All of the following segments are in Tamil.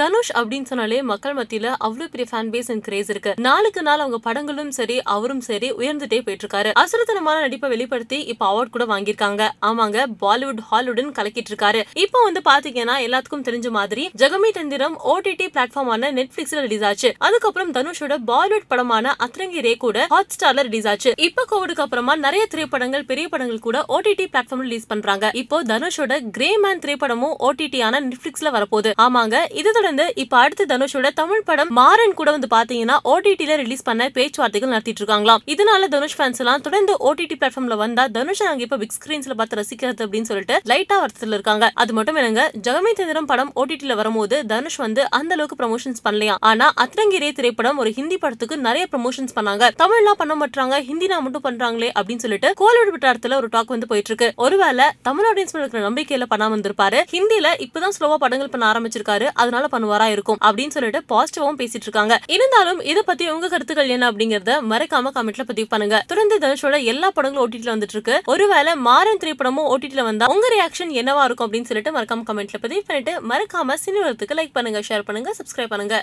தனுஷ் அப்படின்னு சொன்னாலே மக்கள் மத்தியில அவ்வளவு பெரிய ஃபேன் பேஸ் அண்ட் கிரேஸ் இருக்கு. நாளுக்கு நாள் அவங்க படங்களும் சரி அவரும் சரி உயர்ந்துட்டே போயிட்டு இருக்காரு அசுரத்தனமான நடிப்பை வெளிப்படுத்தி இப்ப அவார்ட் கூட வாங்கியிருக்காங்க. ஆமாங்க பாலிவுட் ஹாலிவுடன் கலக்கிட்டு இருக்காரு இப்போ வந்து பாத்தீங்கன்னா எல்லாத்துக்கும் தெரிஞ்ச மாதிரி ஜெகமே தந்திரம் ஓடிடி பிளாட்ஃபார்மான நெட்ஃபிளிக்ஸ்ல ரிலீஸ் ஆச்சு. அதுக்கப்புறம் தனுஷோட பாலிவுட் படமான அத்ரங்கி ரே கூட ஹாட் ஸ்டார்ல ரிலீஸ் ஆச்சு. இப்ப கோவிடுக்கு அப்புறமா நிறைய திரைப்படங்கள் பெரிய படங்கள் கூட ஓடிடி பிளாட்ஃபார்ம் ரிலீஸ் பண்றாங்க. இப்போ தனுஷோட கிரே மேன் திரைப்படமும் ஓடிடி ஆன நெட்ஃபிளிக்ஸ்ல வரப்போகுது. ஆமாங்க இதோட தொடர்ந்து இப்ப அடுத்து தனுஷோட தமிழ் படம் மாறன் கூட வந்து பாத்தீங்கன்னா ஓடிடில ரிலீஸ் பண்ண பேச்சுவார்த்தைகள் நடத்திட்டு இருக்காங்களாம். இதனால தனுஷ் ஃபேன்ஸ் எல்லாம் தொடர்ந்து ஓடிடி பிளாட்ஃபார்ம்ல வந்தா தனுஷ் நாங்க இப்ப பிக் ஸ்கிரீன்ஸ்ல பார்த்து ரசிக்கிறது அப்படின்னு சொல்லிட்டு லைட்டா வருத்தத்துல இருக்காங்க. அது மட்டும் இல்லைங்க ஜெகமே தந்திரம் படம் ஓடிடில வரும்போது தனுஷ் வந்து அந்த அளவுக்கு ப்ரமோஷன்ஸ் பண்ணலையா ஆனா அத்ரங்கிரே திரைப்படம் ஒரு ஹிந்தி படத்துக்கு நிறைய ப்ரமோஷன்ஸ் பண்ணாங்க. தமிழ்லாம் பண்ண மாட்டாங்க ஹிந்தினா மட்டும் பண்றாங்களே அப்படின்னு சொல்லிட்டு கோலோடு வட்டாரத்துல ஒரு டாக் வந்து போயிட்டு இருக்கு. ஒருவேளை தமிழ் ஆடியன்ஸ் இருக்கிற நம்பிக்கையில பண்ணாம இருந்திருப்பாரு. ஹிந்தியில இப்பதான் ஸ்லோவா படங்கள் பண்ண ஆரம்பிச்சிருக்காரு. அதனால பண்ணுவாரா இருக்கும் அப்படின்னு சொல்லிட்டு பாசிட்டிவாவும் பேசிட்டு இருக்காங்க இருந்தாலும் இத பத்தி உங்க கருத்துக்கள் என்ன அப்படிங்கறத மறக்காம கமெண்ட்ல பதிவு பண்ணுங்க. தொடர்ந்து தனுஷோட எல்லா படங்களும் ஓடிடில வந்துட்டு இருக்கு ஒருவேளை மாறன் திரைப்படமும் ஓடிடில வந்தா உங்க ரியாக்ஷன் என்னவா இருக்கும் அப்படின்னு சொல்லிட்டு மறக்காம கமெண்ட்ல பதிவு பண்ணிட்டு மறக்காம சினிமத்துக்கு லைக் பண்ணுங்க ஷேர் பண்ணுங்க சப்ஸ்கிரைப் பண்ணுங்க.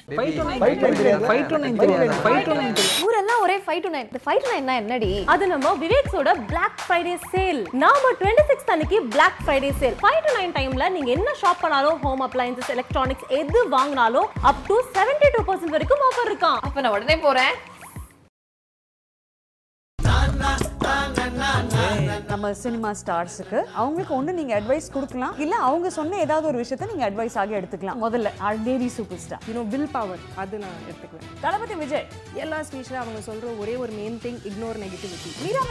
ஊரெல்லாம் ஒரே five to nine five to nine என்னடி? அது நம்ம விவேக்ஸோட பிளாக் ஃப்ரைடே சேல் நாம டுவெண்ட்டி சிக்ஸ் அன்னைக்கு Black Friday sale five to nine டைம்ல நீங்க என்ன ஷாப் பண்ணாலும் ஹோம் அப்ளைன்சஸ் எலக்ட்ரானிக்ஸ் எது வாங்கினாலும் up to seventy two percent வரைக்கும் ஆஃபர் இருக்கான் அப்ப நான் உடனே போறேன். நம்ம சினிமா ஸ்டார்ஸுக்கு அவங்களுக்கு ஒன்று நீங்கள் அட்வைஸ் கொடுக்கலாம். இல்லை அவங்க சொன்ன ஏதாவது ஒரு விஷயத்த நீங்கள் அட்வைஸ் ஆக எடுத்துக்கலாம். முதல்ல lady super star you know will power அது நான் எடுத்துக்குவேன். தளபதி விஜய். எல்லா ஸ்பீச்சில் அவங்க சொல்கிற ஒரே ஒரு main thing ignore negativity Meera